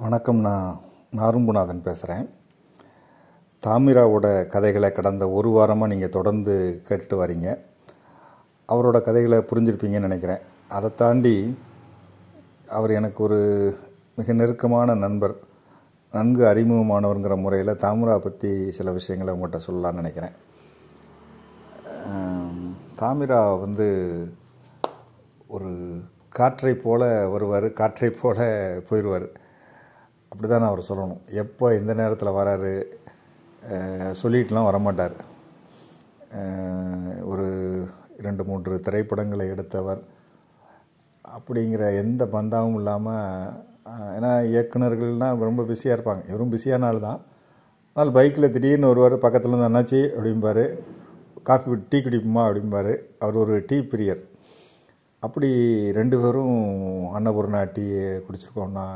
வணக்கம் நான் நாரும்புநாதன் பேசுகிறேன் தாமிராவோட கதைகளை கடந்த ஒரு வாரமாக நீங்கள் தொடர்ந்து கேட்டுட்டு வரீங்க. அவரோட கதைகளை புரிஞ்சிருப்பீங்கன்னு நினைக்கிறேன். அதை தாண்டி அவர் எனக்கு ஒரு மிக நெருக்கமான நண்பர் நன்கு அறிமுகமானவருங்கிற முறையில் தாமிரா பற்றி சில விஷயங்களை உங்கள்கிட்ட சொல்லலாம்னு நினைக்கிறேன். தாமிரா வந்து ஒரு காற்றை போல வருவார் காற்றை போல போயிடுவார் அப்படி தான் அவர் சொல்லணும். எப்போ எந்த நேரத்தில் வராரு சொல்லிட்டுலாம் வரமாட்டார். ஒரு இரண்டு மூன்று திரைப்படங்களை எடுத்தவர். அப்படிங்கிற எந்த பந்தாவும் இல்லாமல் ஏன்னா இயக்குநர்கள்னால் ரொம்ப பிஸியாக இருப்பாங்க. இவரும் பிஸியான ஆள் தான். ஆனால் பைக்கில் திடீர்னு ஒருவர் பக்கத்தில் இருந்து அண்ணாச்சி அப்படிம்பார் காஃபி டீ குடிப்போமா அப்படிம்பார். அவர் ஒரு டீ பிரியர். அப்படி ரெண்டு பேரும் அன்னபூர்ணா டீ குடிச்சிருக்கோம்னா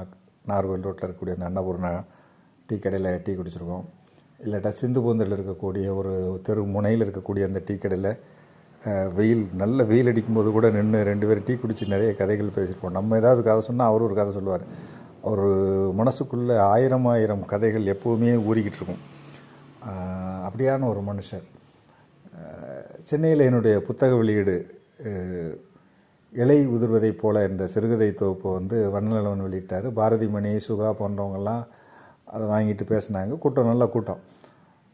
நார்கோயில் ரோட்டில் இருக்கக்கூடிய அந்த அன்னபூர்ணா டீ கடையில் டீ குடிச்சிருக்கோம். இல்லாட்டா சிந்து பூந்தில் இருக்கக்கூடிய ஒரு தெரு முனையில் இருக்கக்கூடிய அந்த டீ கடையில் வெயில் நல்ல வெயில் அடிக்கும்போது கூட நின்று ரெண்டு பேரும் டீ குடித்து நிறைய கதைகள் பேசியிருப்போம். நம்ம ஏதாவது கதை சொன்னால் அவர் ஒரு கதை சொல்லுவார். அவர் மனசுக்குள்ளே ஆயிரம் ஆயிரம் கதைகள் எப்போவுமே ஊறிக்கிட்டு இருக்கும். அப்படியான ஒரு மனுஷர். சென்னையில் என்னுடைய புத்தக வெளியீடு இலை உதிர்வதைப் போல என்ற சிறுகதை தொகுப்பு வந்து வண்ணநிலவன் வெளியிட்டார். பாரதிமணி சுகா போன்றவங்கெல்லாம் அதை வாங்கிட்டு பேசினாங்க. கூட்டம் நல்ல கூட்டம்.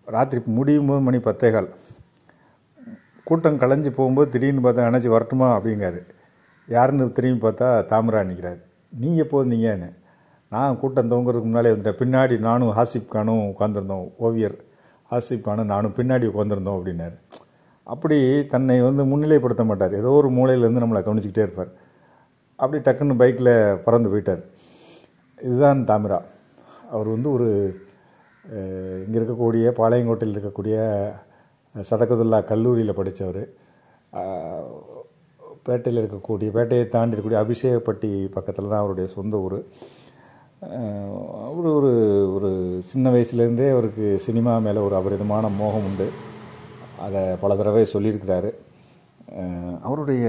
ராத்திரி முடியும் போது மணி பத்தேகால் கூட்டம் கலைஞ்சு போகும்போது திடீர்னு பார்த்தா அணைச்சி வரட்டுமா அப்படிங்கிறாரு. யாருன்னு திரும்பி பார்த்தா தாமரா நிற்கிறாரு நீங்கள் எப்போ வந்தீங்கன்னு? நான் கூட்டம் தொங்குறதுக்கு முன்னாலே வந்துட்டேன். பின்னாடி நானும் ஹாசிப் கானும் உட்காந்துருந்தோம் ஓவியர் ஹாசிப் கானும் நானும் பின்னாடி உட்காந்துருந்தோம் அப்படின்னாரு. அப்படி தன்னை வந்து முன்னிலைப்படுத்த மாட்டார். ஏதோ ஒரு மூலையிலேருந்து நம்மளை கவனிச்சிக்கிட்டே இருப்பார். அப்படி டக்குன்னு பைக்கில் பறந்து போயிட்டார். இதுதான் தாமிரா. அவர் வந்து ஒரு இங்கே இருக்கக்கூடிய பாளையங்கோட்டையில் இருக்கக்கூடிய சதகதுல்லா கல்லூரியில் படித்தவர் பேட்டையில் இருக்கக்கூடிய பேட்டையை தாண்டி இருக்கக்கூடிய அபிஷேகப்பட்டி பக்கத்தில் தான் அவருடைய சொந்த ஊர். அவர் ஒரு ஒரு சின்ன வயசுலேருந்தே அவருக்கு சினிமா மேலே ஒரு அபரிதமான மோகம் உண்டு. அதை பல தடவை சொல்லியிருக்கிறாரு. அவருடைய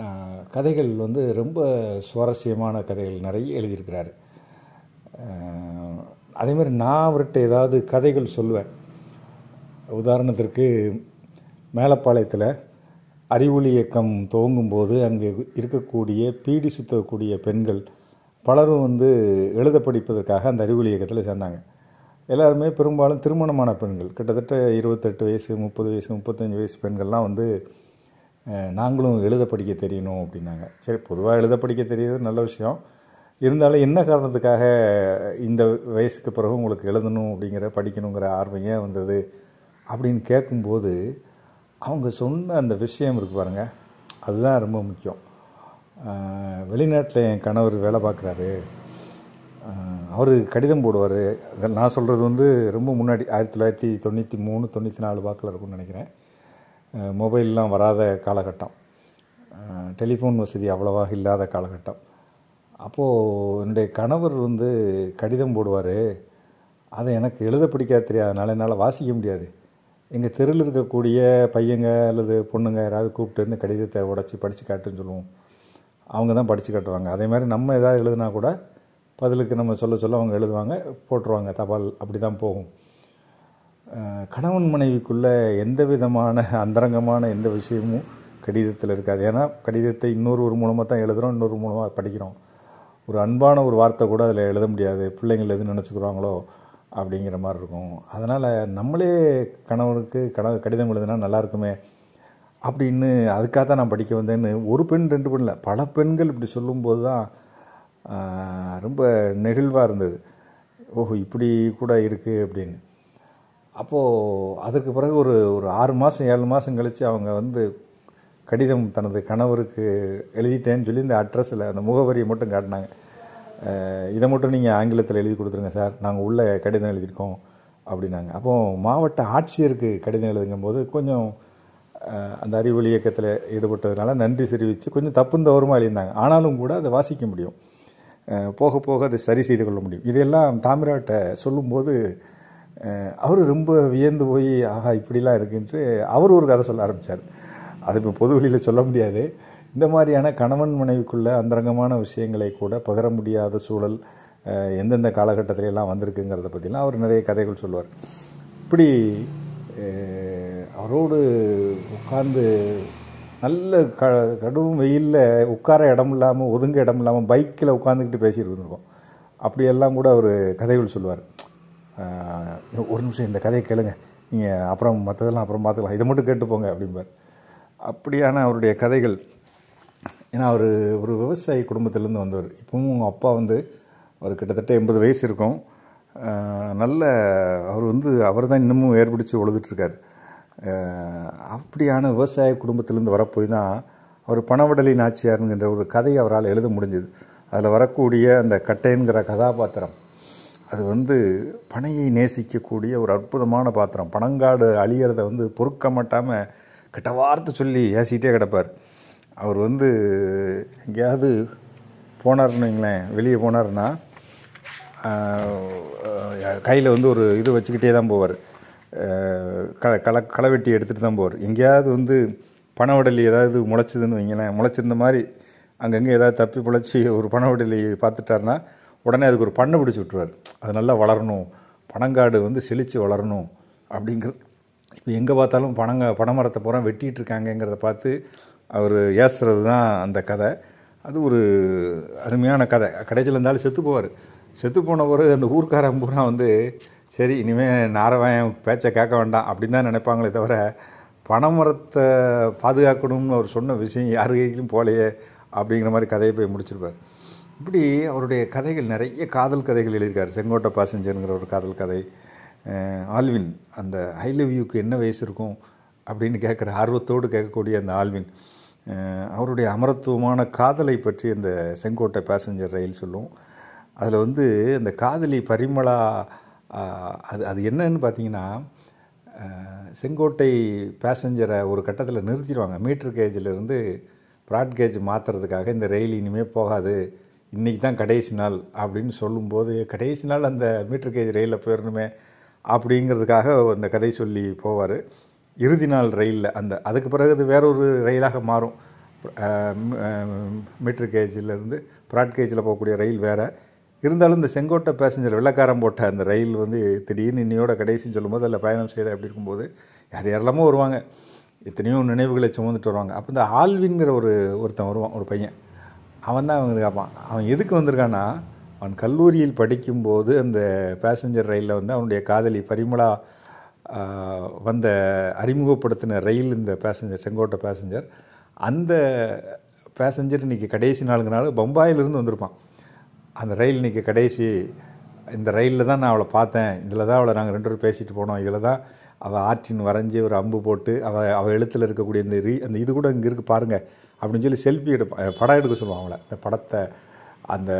நான் கதைகள் வந்து ரொம்ப சுவாரஸ்யமான கதைகள் நிறைய எழுதியிருக்கிறாரு. அதேமாதிரி அதே மாதிரி நான் அவர்கிட்ட ஏதாவது கதைகள் சொல்லுவேன். உதாரணத்திற்கு மேலப்பாளையத்தில் அறிவொளி இயக்கம் துவங்கும்போது அங்கே இருக்கக்கூடிய பீடி சுத்தக்கூடிய பெண்கள் பலரும் வந்து எழுத படிப்பதற்காக அந்த அறிவொளி இயக்கத்தில் சேர்ந்தாங்க. எல்லாருமே பெரும்பாலும் திருமணமான பெண்கள். கிட்டத்தட்ட இருபத்தெட்டு வயசு முப்பது வயசு முப்பத்தஞ்சு வயசு பெண்கள்லாம் வந்து நாங்களும் எழுத படிக்க தெரியணும் அப்படின்னாங்க. சரி பொதுவாக எழுத படிக்க தெரியுது நல்ல விஷயம். இருந்தாலும் என்ன காரணத்துக்காக இந்த வயசுக்கு பிறகு உங்களுக்கு எழுதணும் அப்படிங்கிற படிக்கணுங்கிற ஆர்வம் ஏன் வந்தது அப்படின்னு கேட்கும்போது அவங்க சொன்ன அந்த விஷயம் இருக்கு பாருங்க. அதுதான் ரொம்ப முக்கியம். வெளிநாட்டில் என் கணவர் வேலை பார்க்குறாரு. அவர் கடிதம் போடுவார். நான் சொல்கிறது வந்து ரொம்ப முன்னாடி ஆயிரத்தி தொள்ளாயிரத்தி தொண்ணூற்றி மூணு தொண்ணூற்றி நாலு வாக்கில் இருக்கும்னு நினைக்கிறேன். மொபைல்லாம் வராத காலகட்டம். டெலிஃபோன் வசதி அவ்வளவாக இல்லாத காலகட்டம். அப்போது என்னுடைய கணவர் வந்து கடிதம் போடுவார். அதை எனக்கு எழுத பிடிக்காத தெரியாதனால என்னால் வாசிக்க முடியாது. எங்கள் தெருவில் இருக்கக்கூடிய பையங்க அல்லது பொண்ணுங்க யாராவது கூப்பிட்டு வந்து கடிதத்தை உடச்சி படித்து காட்டுன்னு சொல்லுவோம். அவங்க தான் படித்து காட்டுவாங்க. அதே மாதிரி நம்ம எதாவது எழுதுனா கூட பதிலுக்கு நம்ம சொல்ல சொல்ல அவங்க எழுதுவாங்க போட்டுருவாங்க தபால் அப்படி தான் போகும் கணவன் மனைவிக்குள்ளே எந்த விதமான அந்தரங்கமான எந்த விஷயமும் கடிதத்தில் இருக்காது. ஏன்னா கடிதத்தை இன்னொரு ஒரு மூலமாக தான் எழுதுகிறோம் இன்னொரு மூலமாக படிக்கிறோம். ஒரு அன்பான ஒரு வார்த்தை கூட அதில் எழுத முடியாது. பிள்ளைங்கள் எது நினச்சிக்கிறாங்களோ அப்படிங்கிற மாதிரி இருக்கும். அதனால் நம்மளே கணவனுக்கு கண கடிதம் எழுதுனா நல்லா இருக்குமே அப்படின்னு அதுக்காக தான் நான் படிக்க வந்தேன்னு ஒரு பெண் ரெண்டு பெண்ணில் பல பெண்கள் இப்படி சொல்லும்போது தான் ரொம்ப நெகிழ்வாக இருந்தது. ஓஹோ இப்படி கூட இருக்குது அப்படின்னு. அப்போது அதற்கு பிறகு ஒரு ஒரு ஆறு மாதம் ஏழு மாதம் கழித்து அவங்க வந்து கடிதம் தனது கணவருக்கு எழுதிட்டேன்னு சொல்லி இந்த அட்ரஸில் அந்த முகவரியை மட்டும் காட்டினாங்க. இதை மட்டும் நீங்கள் ஆங்கிலத்தில் எழுதி கொடுத்துருங்க சார். நாங்கள் உள்ளே கடிதம் எழுதியிருக்கோம் அப்படின்னாங்க. அப்போ மாவட்ட ஆட்சியருக்கு கடிதம் எழுதுங்கும்போது கொஞ்சம் அந்த அறிவொளி இயக்கத்தில் ஈடுபட்டதுனால நன்றி தெரிவித்து கொஞ்சம் தப்பும் தவறுமா எழுதியிருந்தாங்க. ஆனாலும் கூட அதை வாசிக்க முடியும். போக போக அதை சரி செய்து கொள்ள முடியும். இதையெல்லாம் தாமிராட்ட சொல்லும்போது அவர் ரொம்ப வியந்து போய் ஆஹா இப்படிலாம் இருக்குன்ட்டு அவர் ஒரு கதை சொல்ல ஆரம்பித்தார் அது இப்போ பொது வழியில் சொல்ல முடியாது. இந்த மாதிரியான கணவன் மனைவிக்குள்ள அந்தரங்கமான விஷயங்களை கூட பகிர முடியாத சூழல் எந்தெந்த காலகட்டத்திலெல்லாம் வந்திருக்குங்கிறத பற்றிலாம் அவர் நிறைய கதைகள் சொல்லுவார். இப்படி அவரோடு உட்கார்ந்து நல்ல க கடும் வெயிலில் உட்கார இடம் இல்லாமல் ஒதுங்க இடம் இல்லாமல் பைக்கில் உட்காந்துக்கிட்டு பேசிட்டு இருந்திருக்கோம். அப்படியெல்லாம் கூட அவர் கதைகள் சொல்லுவார். ஒரு நிமிஷம் இந்த கதையை கேளுங்க. நீங்கள் அப்புறம் மற்றதெல்லாம் அப்புறம் பார்த்துக்கலாம் இதை மட்டும் கேட்டு போங்க அப்படிம்பார். அப்படியான அவருடைய கதைகள். ஏன்னா அவர் ஒரு விவசாயி குடும்பத்திலேருந்து வந்தவர். இப்பவும் அவங்க அப்பா வந்து அவர் கிட்டத்தட்ட எண்பது வயசு இருக்கும். நல்ல அவர் வந்து அவர் தான் இன்னமும் ஏற்படுத்தி உழுதுட்டுருக்கார் அப்படியான விவசாய குடும்பத்திலேருந்து வரப்போய் தான் அவர் பணவடலி நாச்சியாருங்கிற ஒரு கதையை அவரால் எழுத முடிஞ்சது. அதில் வரக்கூடிய அந்த கட்டைங்கிற கதாபாத்திரம் அது வந்து பனையை நேசிக்கக்கூடிய ஒரு அற்புதமான பாத்திரம். பனங்காடு அழியிறத வந்து பொறுக்க மாட்டாமல் கிட்ட வார்த்தை சொல்லி ஏசிக்கிட்டே கிடப்பார். அவர் வந்து எங்கேயாவது போனார்னு வைங்களேன் வெளியே போனார்னா கையில் வந்து ஒரு இது வச்சுக்கிட்டே தான் போவார். க களை களை வெட்டி எடுத்துகிட்டு தான் போவார். எங்கேயாவது வந்து பனவடலி ஏதாவது முளைச்சிதுன்னு வைங்களேன் முளைச்சிருந்த மாதிரி அங்கங்கே ஏதாவது தப்பி பிழைச்சி ஒரு பனவடலி பார்த்துட்டாருன்னா உடனே அதுக்கு ஒரு பண்ணை பிடிச்சி விட்ருவார் அது நல்லா வளரணும். பனங்காடு வந்து செழித்து வளரணும் அப்படிங்கிறது இப்போ எங்கே பார்த்தாலும் பனங்க பனைமரத்தை பூரா வெட்டிகிட்டு இருக்காங்கங்கிறத பார்த்து அவர் ஏசுறது தான் அந்த கதை. அது ஒரு அருமையான கதை. கடைசியில் இருந்தாலும் செத்து போவார். செத்து போன பிறகு அந்த ஊர்க்காரன் பூரா வந்து சரி இனிமேல் நாரவாயன் பேச்சை கேட்க வேண்டாம் அப்படின்னு தான் நினைப்பாங்களே தவிர பனைமரத்தை பாதுகாக்கணும்னு அவர் சொன்ன விஷயம் யார் கையிலும் போலையே அப்படிங்கிற மாதிரி கதையை போய் முடிச்சிருப்பார். இப்படி அவருடைய கதைகள் நிறைய காதல் கதைகள் எழுதியிருக்கார். செங்கோட்டை பாசஞ்சருங்கிற ஒரு காதல் கதை. ஆல்வின் அந்த ஐ லவ் யூக்கு என்ன வயசு இருக்கும் அப்படின்னு கேட்குற ஆர்வத்தோடு கேட்கக்கூடிய அந்த ஆல்வின். அவருடைய அமரத்துவமான காதலை பற்றி அந்த செங்கோட்டை பேசஞ்சர் ரயில் சொல்லும். அதில் வந்து அந்த காதலி பரிமளா அது அது என்னன்னு பார்த்தீங்கன்னா செங்கோட்டை பேசஞ்சரை ஒரு கட்டத்தில் நிறுத்திடுவாங்க. மீட்டர் கேஜிலேருந்து ப்ராட் கேஜ் மாற்றுறதுக்காக இந்த ரயில் இனிமேல் போகாது. இன்றைக்கி தான் கடைசி நாள் அப்படின்னு சொல்லும்போது கடைசி நாள் அந்த மீட்டர் கேஜ் ரயிலில் போயிடணுமே அப்படிங்கிறதுக்காக அந்த கதை சொல்லி போவார். இறுதி நாள் ரயிலில் அந்த அதுக்கு பிறகு அது வேறொரு ரயிலாக மாறும். மீட்டர் கேஜிலேருந்து ப்ராட் கேஜில் போகக்கூடிய ரயில் வேறு. இருந்தாலும் இந்த செங்கோட்டை பேசஞ்சர் வெள்ளக்காரம் போட்ட அந்த ரயில் வந்து திடீர்னு இன்னையோட கடைசின்னு சொல்லும்போது அதில் பயணம் செய்த அப்படி இருக்கும்போது யார் யாரெல்லாமோ வருவாங்க. எத்தனையோ நினைவுகளை சுமந்துட்டு வருவாங்க. அப்போ இந்த ஆல்வின்கிற ஒரு ஒருத்தன் வருவான் ஒரு பையன். அவன் தான் அவங்க கேட்பான். அவன் எதுக்கு வந்திருக்கான்னா அவன் கல்லூரியில் படிக்கும்போது அந்த பேசஞ்சர் ரயிலில் வந்து அவனுடைய காதலி பரிமளா வந்த அறிமுகப்படுத்தின ரயில் இந்த பேசஞ்சர் செங்கோட்டை பேசஞ்சர் அந்த பேசஞ்சர் இன்னைக்கு கடைசி நாளுங்கனால பம்பாயிலிருந்து வந்திருப்பான். அந்த ரயில் இன்னைக்கு கடைசி இந்த ரயிலில் தான் நான் அவளை பார்த்தேன். இதில் தான் அவளை நாங்கள் ரெண்டு பேரும் பேசிட்டு போனோம். இதில் தான் அவள் ஆற்றின் வரைஞ்சி ஒரு அம்பு போட்டு அவள் அவள் எழுத்தில் இருக்கக்கூடிய இந்த ரீ அந்த இது கூட இங்கே இருக்குது பாருங்கள் அப்படின்னு சொல்லி செல்ஃபி எடுப்பா படம் எடுக்க சொல்லுவான் அவளை. இந்த படத்தை அந்த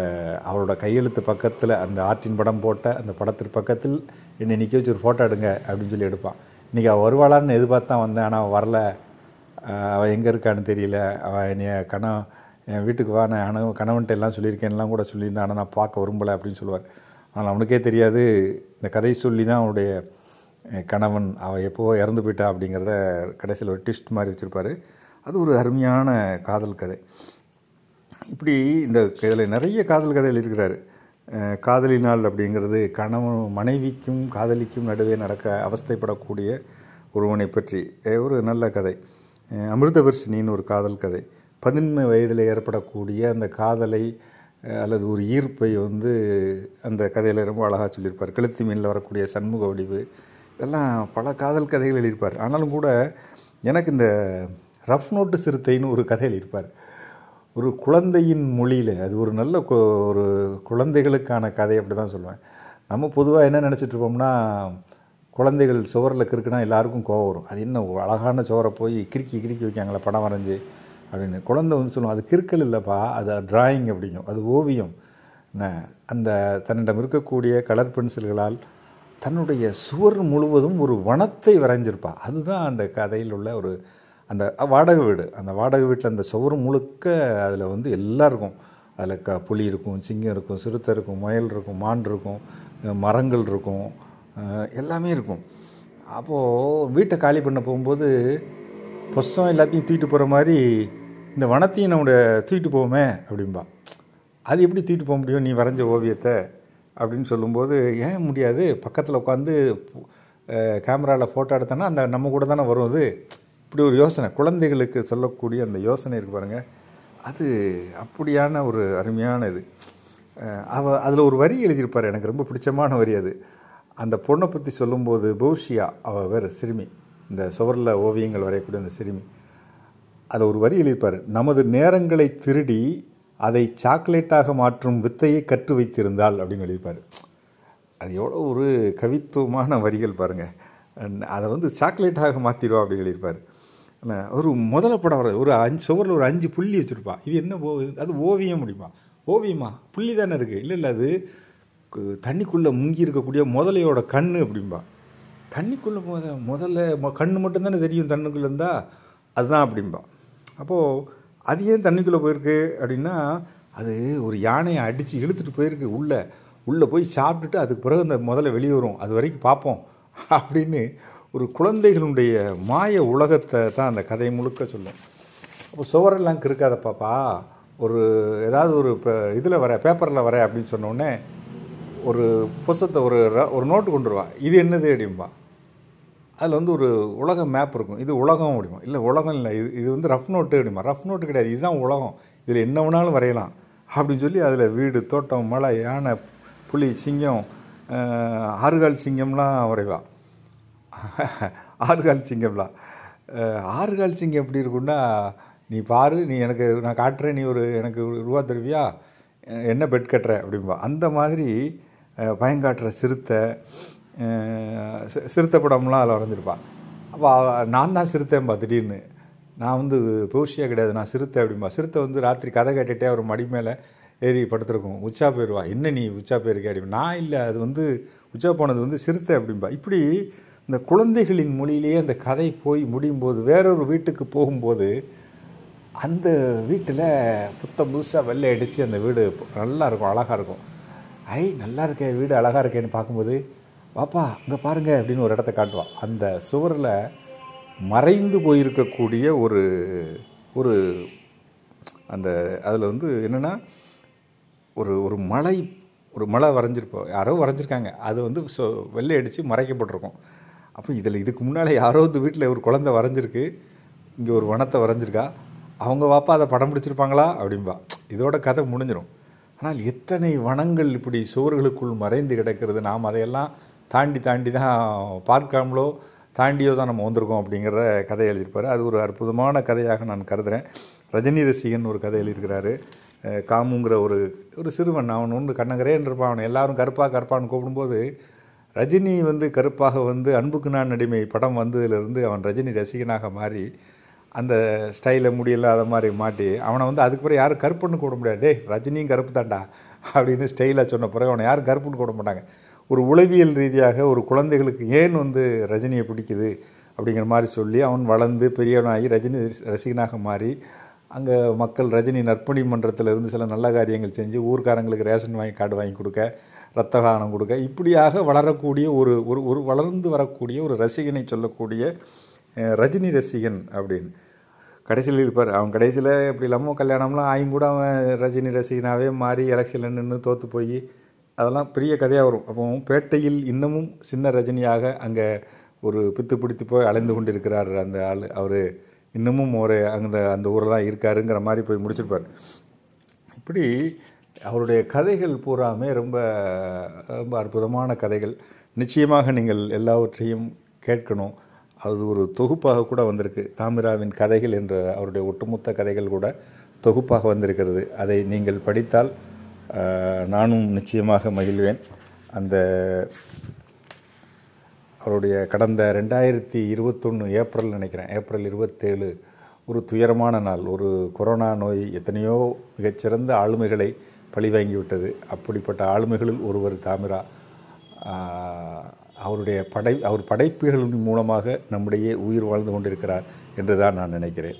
அவளோட கையெழுத்து பக்கத்தில் அந்த ஆற்றின் படம் போட்ட அந்த படத்திற்கு பக்கத்தில் என்னை நிற்க வச்சு ஒரு ஃபோட்டோ எடுங்க அப்படின்னு சொல்லி எடுப்பான். இன்றைக்கி அவள் வருவாளான்னு எதிர்பார்த்தான் வந்தேன். ஆனால் அவள் வரல. அவள் எங்கே இருக்கான்னு தெரியல. அவள் என்னைய கணம் என் வீட்டுக்கு வா நான் அணு கணவன்ட்டு எல்லாம் சொல்லியிருக்கேன்லாம் கூட சொல்லியிருந்தேன் ஆனால் நான் பார்க்க விரும்பலை அப்படின்னு சொல்லுவார். ஆனால் அவனுக்கே தெரியாது இந்த கதை சொல்லி தான் அவனுடைய கணவன் அவள் எப்போ இறந்து போயிட்டா அப்படிங்கிறத கடைசியில் ஒரு டிஸ்ட் மாதிரி வச்சுருப்பாரு. அது ஒரு அருமையான காதல் கதை. இப்படி இந்த இதில் நிறைய காதல் கதைகள் இருக்கிறார். காதலினால் அப்படிங்கிறது கணவன் மனைவிக்கும் காதலிக்கும் நடுவே நடக்க அவஸ்தைப்படக்கூடிய ஒருவனை பற்றி ஒரு நல்ல கதை. அமிர்தவர்ஷினின்னு ஒரு காதல் கதை. பதின்ம வயதில் ஏற்படக்கூடிய அந்த காதலை அல்லது ஒரு ஈர்ப்பை வந்து அந்த கதையில் ரொம்ப அழகாக சொல்லியிருப்பார். கழுத்து மீனில் வரக்கூடிய சண்முக வடிவு இதெல்லாம் பல காதல் கதைகள் எழுதியிருப்பார். ஆனாலும் கூட எனக்கு இந்த ரஃப் நோட்டு சிறுத்தைன்னு ஒரு கதை எழுதியிருப்பார். ஒரு குழந்தையின் மொழியில் அது ஒரு நல்ல ஒரு குழந்தைகளுக்கான கதை அப்படி தான் சொல்லுவேன். நம்ம பொதுவாக என்ன நினச்சிட்ருப்போம்னா குழந்தைகள் சுவரில் கிறுக்குனா எல்லாருக்கும் கோவம் வரும். அது என்ன அழகான சுவரை போய் கிறுக்கி கிறுக்கி வைக்காங்களே படம் வரைஞ்சி. அப்படின்னு. குழந்தை வந்து சொல்லுவோம் அது கிறுக்கல் இல்லைப்பா அது டிராயிங் அப்படிங்கும். அது ஓவியம். அந்த தன்னிடம் இருக்கக்கூடிய கலர் பென்சில்களால் தன்னுடைய சுவர் முழுவதும் ஒரு வனத்தை வரைஞ்சிருப்பா. அதுதான் அந்த கதையில் உள்ள ஒரு அந்த வாடகை வீடு. அந்த வாடகை வீட்டில் அந்த சுவர் முழுக்க அதில் வந்து எல்லாம் இருக்கும் அதில் க புலி இருக்கும் சிங்கம் இருக்கும் சிறுத்தை இருக்கும் முயல் இருக்கும் மான் இருக்கும் மரங்கள் இருக்கும் எல்லாமே இருக்கும். அப்போது வீட்டை காலி பண்ண போகும்போது பொசம் எல்லாத்தையும் தூக்கிட்டு போகிற மாதிரி இந்த வனத்தையும் நம்முடைய தூக்கிட்டு போவோமே அப்படிம்பா. அது எப்படி தூக்கிட்டு போக முடியும்? நீ வரைஞ்ச ஓவியத்தை அப்படின்னு சொல்லும்போது ஏன் முடியாது? பக்கத்தில் உட்காந்து கேமராவில் ஃபோட்டோ எடுத்தோன்னா அந்த நம்ம கூட தானே வரும் அது இப்படி ஒரு யோசனை. குழந்தைகளுக்கு சொல்லக்கூடிய அந்த யோசனை இருக்குது பாருங்கள் அது அப்படியான ஒரு அருமையான இது. அவ அதில் ஒரு வரி எழுதியிருப்பார். எனக்கு ரொம்ப பிடிச்சமான வரி அது. அந்த பொண்ணை பற்றி சொல்லும்போது பௌஷியா அவள் வேறு சிறுமி. இந்த சுவரில் ஓவியங்கள் வரையக்கூடிய அந்த சிறுமி. அதில் ஒரு வரி எழுதியிருப்பார் நமது நேரங்களை திருடி அதை சாக்லேட்டாக மாற்றும் வித்தையை கற்று வைத்திருந்தால் அப்படின்னு எழுதிப்பார் அது எவ்வளோ ஒரு கவித்துவமான வரிகள் பாருங்கள் அதை வந்து சாக்லேட்டாக மாற்றிடுவா அப்படின்னு எழுதியிருப்பார். என்ன, ஒரு முதல்ல படம் வர ஒரு அஞ்சு சுவரில் ஒரு அஞ்சு புள்ளி வச்சுருப்பா. இது என்ன ஓ அது ஓவியம் முடியுமா? ஓவியமா? புள்ளி தானே இருக்குது இல்லை இல்லை அது தண்ணிக்குள்ளே முங்கி இருக்கக்கூடிய முதலையோட கண் அப்படிம்பா. தண்ணிக்குள்ளே போத முதல்ல கண்ணு மட்டும்தானே தெரியும் தண்ணுக்குள்ளே இருந்தால் அதுதான் அப்படிம்பா. அப்போது அது ஏன் தண்ணிக்குள்ளே போயிருக்கு அப்படின்னா அது ஒரு யானையை அடித்து இழுத்துட்டு போயிருக்கு உள்ளே. உள்ளே போய் சாப்பிட்டுட்டு அதுக்கு பிறகு அந்த முதல்ல வெளியே வரும். அது வரைக்கும் பார்ப்போம். அப்படின்னு ஒரு குழந்தைகளுடைய மாய உலகத்தை தான் அந்த கதை முழுக்க சொல்லும். அப்போ சுவரெல்லாம் கிறுக்காத பாப்பா. ஒரு ஏதாவது ஒரு இப்போ இதில் வர பேப்பரில் வர அப்படின்னு சொன்னோடனே ஒரு புஸ்தத்தை ஒரு ர- ஒரு நோட்டு கொண்டு வருவா. இது என்னது அப்படிம்பா. அதில் வந்து ஒரு உலக மேப் இருக்கும். இது உலகம் அப்படிமா இல்லை உலகம் இல்லை. இது இது வந்து ரஃப் நோட்டு அப்படிமா ரஃப் நோட்டு கிடையாது. இதுதான் உலகம். இதில் என்ன வேணாலும் வரையலாம். அப்படின்னு சொல்லி அதில் வீடு தோட்டம் மலை யானை புலி சிங்கம் ஆறுகால் சிங்கம்லாம் வரைவா. ஆறுகால் சிங்கம்லாம். ஆறுகால் சிங்கம் எப்படி இருக்குன்னா நீ பாரு நீ எனக்கு நான் காட்டுறேன் நீ ஒரு எனக்கு ஒரு ரூபா தருவியா? என்ன பெட் கட்டுற அப்படிம்பா. அந்த மாதிரி பயங்காட்டுற சிறுத்தை சிறுத்தை படம்லாம் அதில் வரைஞ்சிருப்பான். அப்போ நான் தான் சிறுத்தைன்பா திடீர்னு. நான் வந்து பௌஷியா கிடையாது நான் சிறுத்தை அப்படிம்பா சிறுத்தை வந்து ராத்திரி கதை கேட்டுகிட்டே ஒரு மடி மேலே ஏறி படுத்துருக்கும். உச்சா போயிடுவா என்ன நீ உச்சா போயிருக்கே அப்படிம்பா நான் இல்லை அது வந்து உச்சா போனது வந்து சிறுத்தை அப்படிம்பா இப்படி இந்த குழந்தைகளின் மொழியிலேயே அந்த கதை போய் முடியும் போது வேறொரு வீட்டுக்கு போகும்போது அந்த வீட்டில் புத்தம் புதுசாக வெள்ளை அடித்து அந்த வீடு நல்லா இருக்கும் அழகாக இருக்கும். ஐ நல்லா இருக்கே வீடு அழகாக இருக்கேன்னு பார்க்கும்போது வாப்பா இங்கே பாருங்க அப்படின்னு ஒரு இடத்த காட்டுவான். அந்த சுவரில் மறைந்து போயிருக்கக்கூடிய ஒரு ஒரு அந்த அதில் வந்து என்னென்னா ஒரு ஒரு மலை ஒரு மலை வரைஞ்சிருப்போம் யாரோ வரைஞ்சிருக்காங்க. அது வந்து சோ வெள்ளை அடித்து மறைக்கப்பட்டிருக்கும். அப்போ இதில் இதுக்கு முன்னால் யாரோ வந்து வீட்டில் ஒரு குழந்தை வரைஞ்சிருக்கு. இங்கே ஒரு வனத்தை வரைஞ்சிருக்கா. அவங்க வாப்பா அதை படம் பிடிச்சிருப்பாங்களா? அப்படிம்பா. இதோட கதை முடிஞ்சிடும் ஆனால் எத்தனை வனங்கள் இப்படி சுவர்களுக்குள் மறைந்து கிடக்கிறது? நாம் அதையெல்லாம் தாண்டி தாண்டி தான் பார்க்காமலோ தாண்டியோ தான் நம்ம வந்திருக்கோம் அப்படிங்கிற கதை எழுதியிருப்பார். அது ஒரு அற்புதமான கதையாக நான் கருதுகிறேன் ரஜினி ரசிகன் ஒரு கதை எழுதியிருக்கிறாரு. காமுங்கிற ஒரு ஒரு சிறுவன் அவன் ஒன்று கண்ணங்கரேன்னு இருப்பான் அவனை எல்லாரும் கருப்பாக கருப்பான்னு கூப்பிடும்போது ரஜினி வந்து கருப்பாக வந்து அன்புக்கு நான் அடிமை படம் வந்ததுலேருந்து அவன் ரஜினி ரசிகனாக மாறி அந்த ஸ்டைலை முடியல அதை மாதிரி மாட்டி அவனை வந்து அதுக்கு பிறகு யாரும் கருப்புன்னு கூட முடியாது. டே ரஜினியும் கருப்பு தாண்டா அப்படின்னு ஸ்டைலாக சொன்ன பிறகு அவனை யாரும் கருப்புன்னு கூட மாட்டாங்க. ஒரு உளவியல் ரீதியாக ஒரு குழந்தைகளுக்கு ஏன் வந்து ரஜினியை பிடிக்குது அப்படிங்கிற மாதிரி சொல்லி அவன் வளர்ந்து பெரியவனாகி ரஜினி ரசிகனாக மாறி அங்கே மக்கள் ரஜினி நற்பணி மன்றத்தில் இருந்து சில நல்ல காரியங்கள் செஞ்சு ஊர்க்காரங்களுக்கு ரேஷன் வாங்கி கார்டு வாங்கி கொடுக்க ரத்த தானம் கொடுக்க இப்படியாக வளரக்கூடிய ஒரு ஒரு ஒரு வளர்ந்து வரக்கூடிய ஒரு ரசிகனை சொல்லக்கூடிய ரஜினி ரசிகன் அப்படின்னு. கடைசியில் இருப்பார். அவன் கடைசியில் இப்படி இல்லாமல் கல்யாணம்லாம் ஆயும் கூட அவன் ரஜினி ரசிகனாகவே மாறி எலெக்ஷனில் நின்று தோற்று போய் அதெல்லாம் பெரிய கதையாக வரும். அப்போ பேட்டையில் இன்னமும் சின்ன ரஜினியாக அங்கே ஒரு பித்து பிடித்து போய் அலைந்து கொண்டிருக்கிறார் அந்த ஆள். அவர் இன்னமும் ஒரு அந்த அந்த ஊரில் தான் இருக்காருங்கிற மாதிரி போய் முடிச்சிருப்பார். இப்படி அவருடைய கதைகள் பூராமே ரொம்ப ரொம்ப அற்புதமான கதைகள். நிச்சயமாக நீங்கள் எல்லாவற்றையும் கேட்கணும். அது ஒரு தொகுப்பாக கூட வந்திருக்கு. தாமிராவின் கதைகள் என்ற அவருடைய ஒட்டுமொத்த கதைகள் கூட தொகுப்பாக வந்திருக்கிறது. அதை நீங்கள் படித்தால் நானும் நிச்சயமாக மகிழ்வேன். அந்த அவருடைய கடந்த ரெண்டாயிரத்தி இருபத்தொன்று ஏப்ரல் நினைக்கிறேன். ஏப்ரல் இருபத்தேழு ஒரு துயரமான நாள். ஒரு கொரோனா நோய் எத்தனையோ மிகச்சிறந்த ஆளுமைகளை பழிவாங்கிவிட்டது. அப்படிப்பட்ட ஆளுமைகளில் ஒருவர் தாமிரா. அவருடைய படை அவர் படைப்புகளின் மூலமாக நம்முடைய உயிர் வாழ்ந்து கொண்டிருக்கிறார் என்று தான் நான் நினைக்கிறேன்.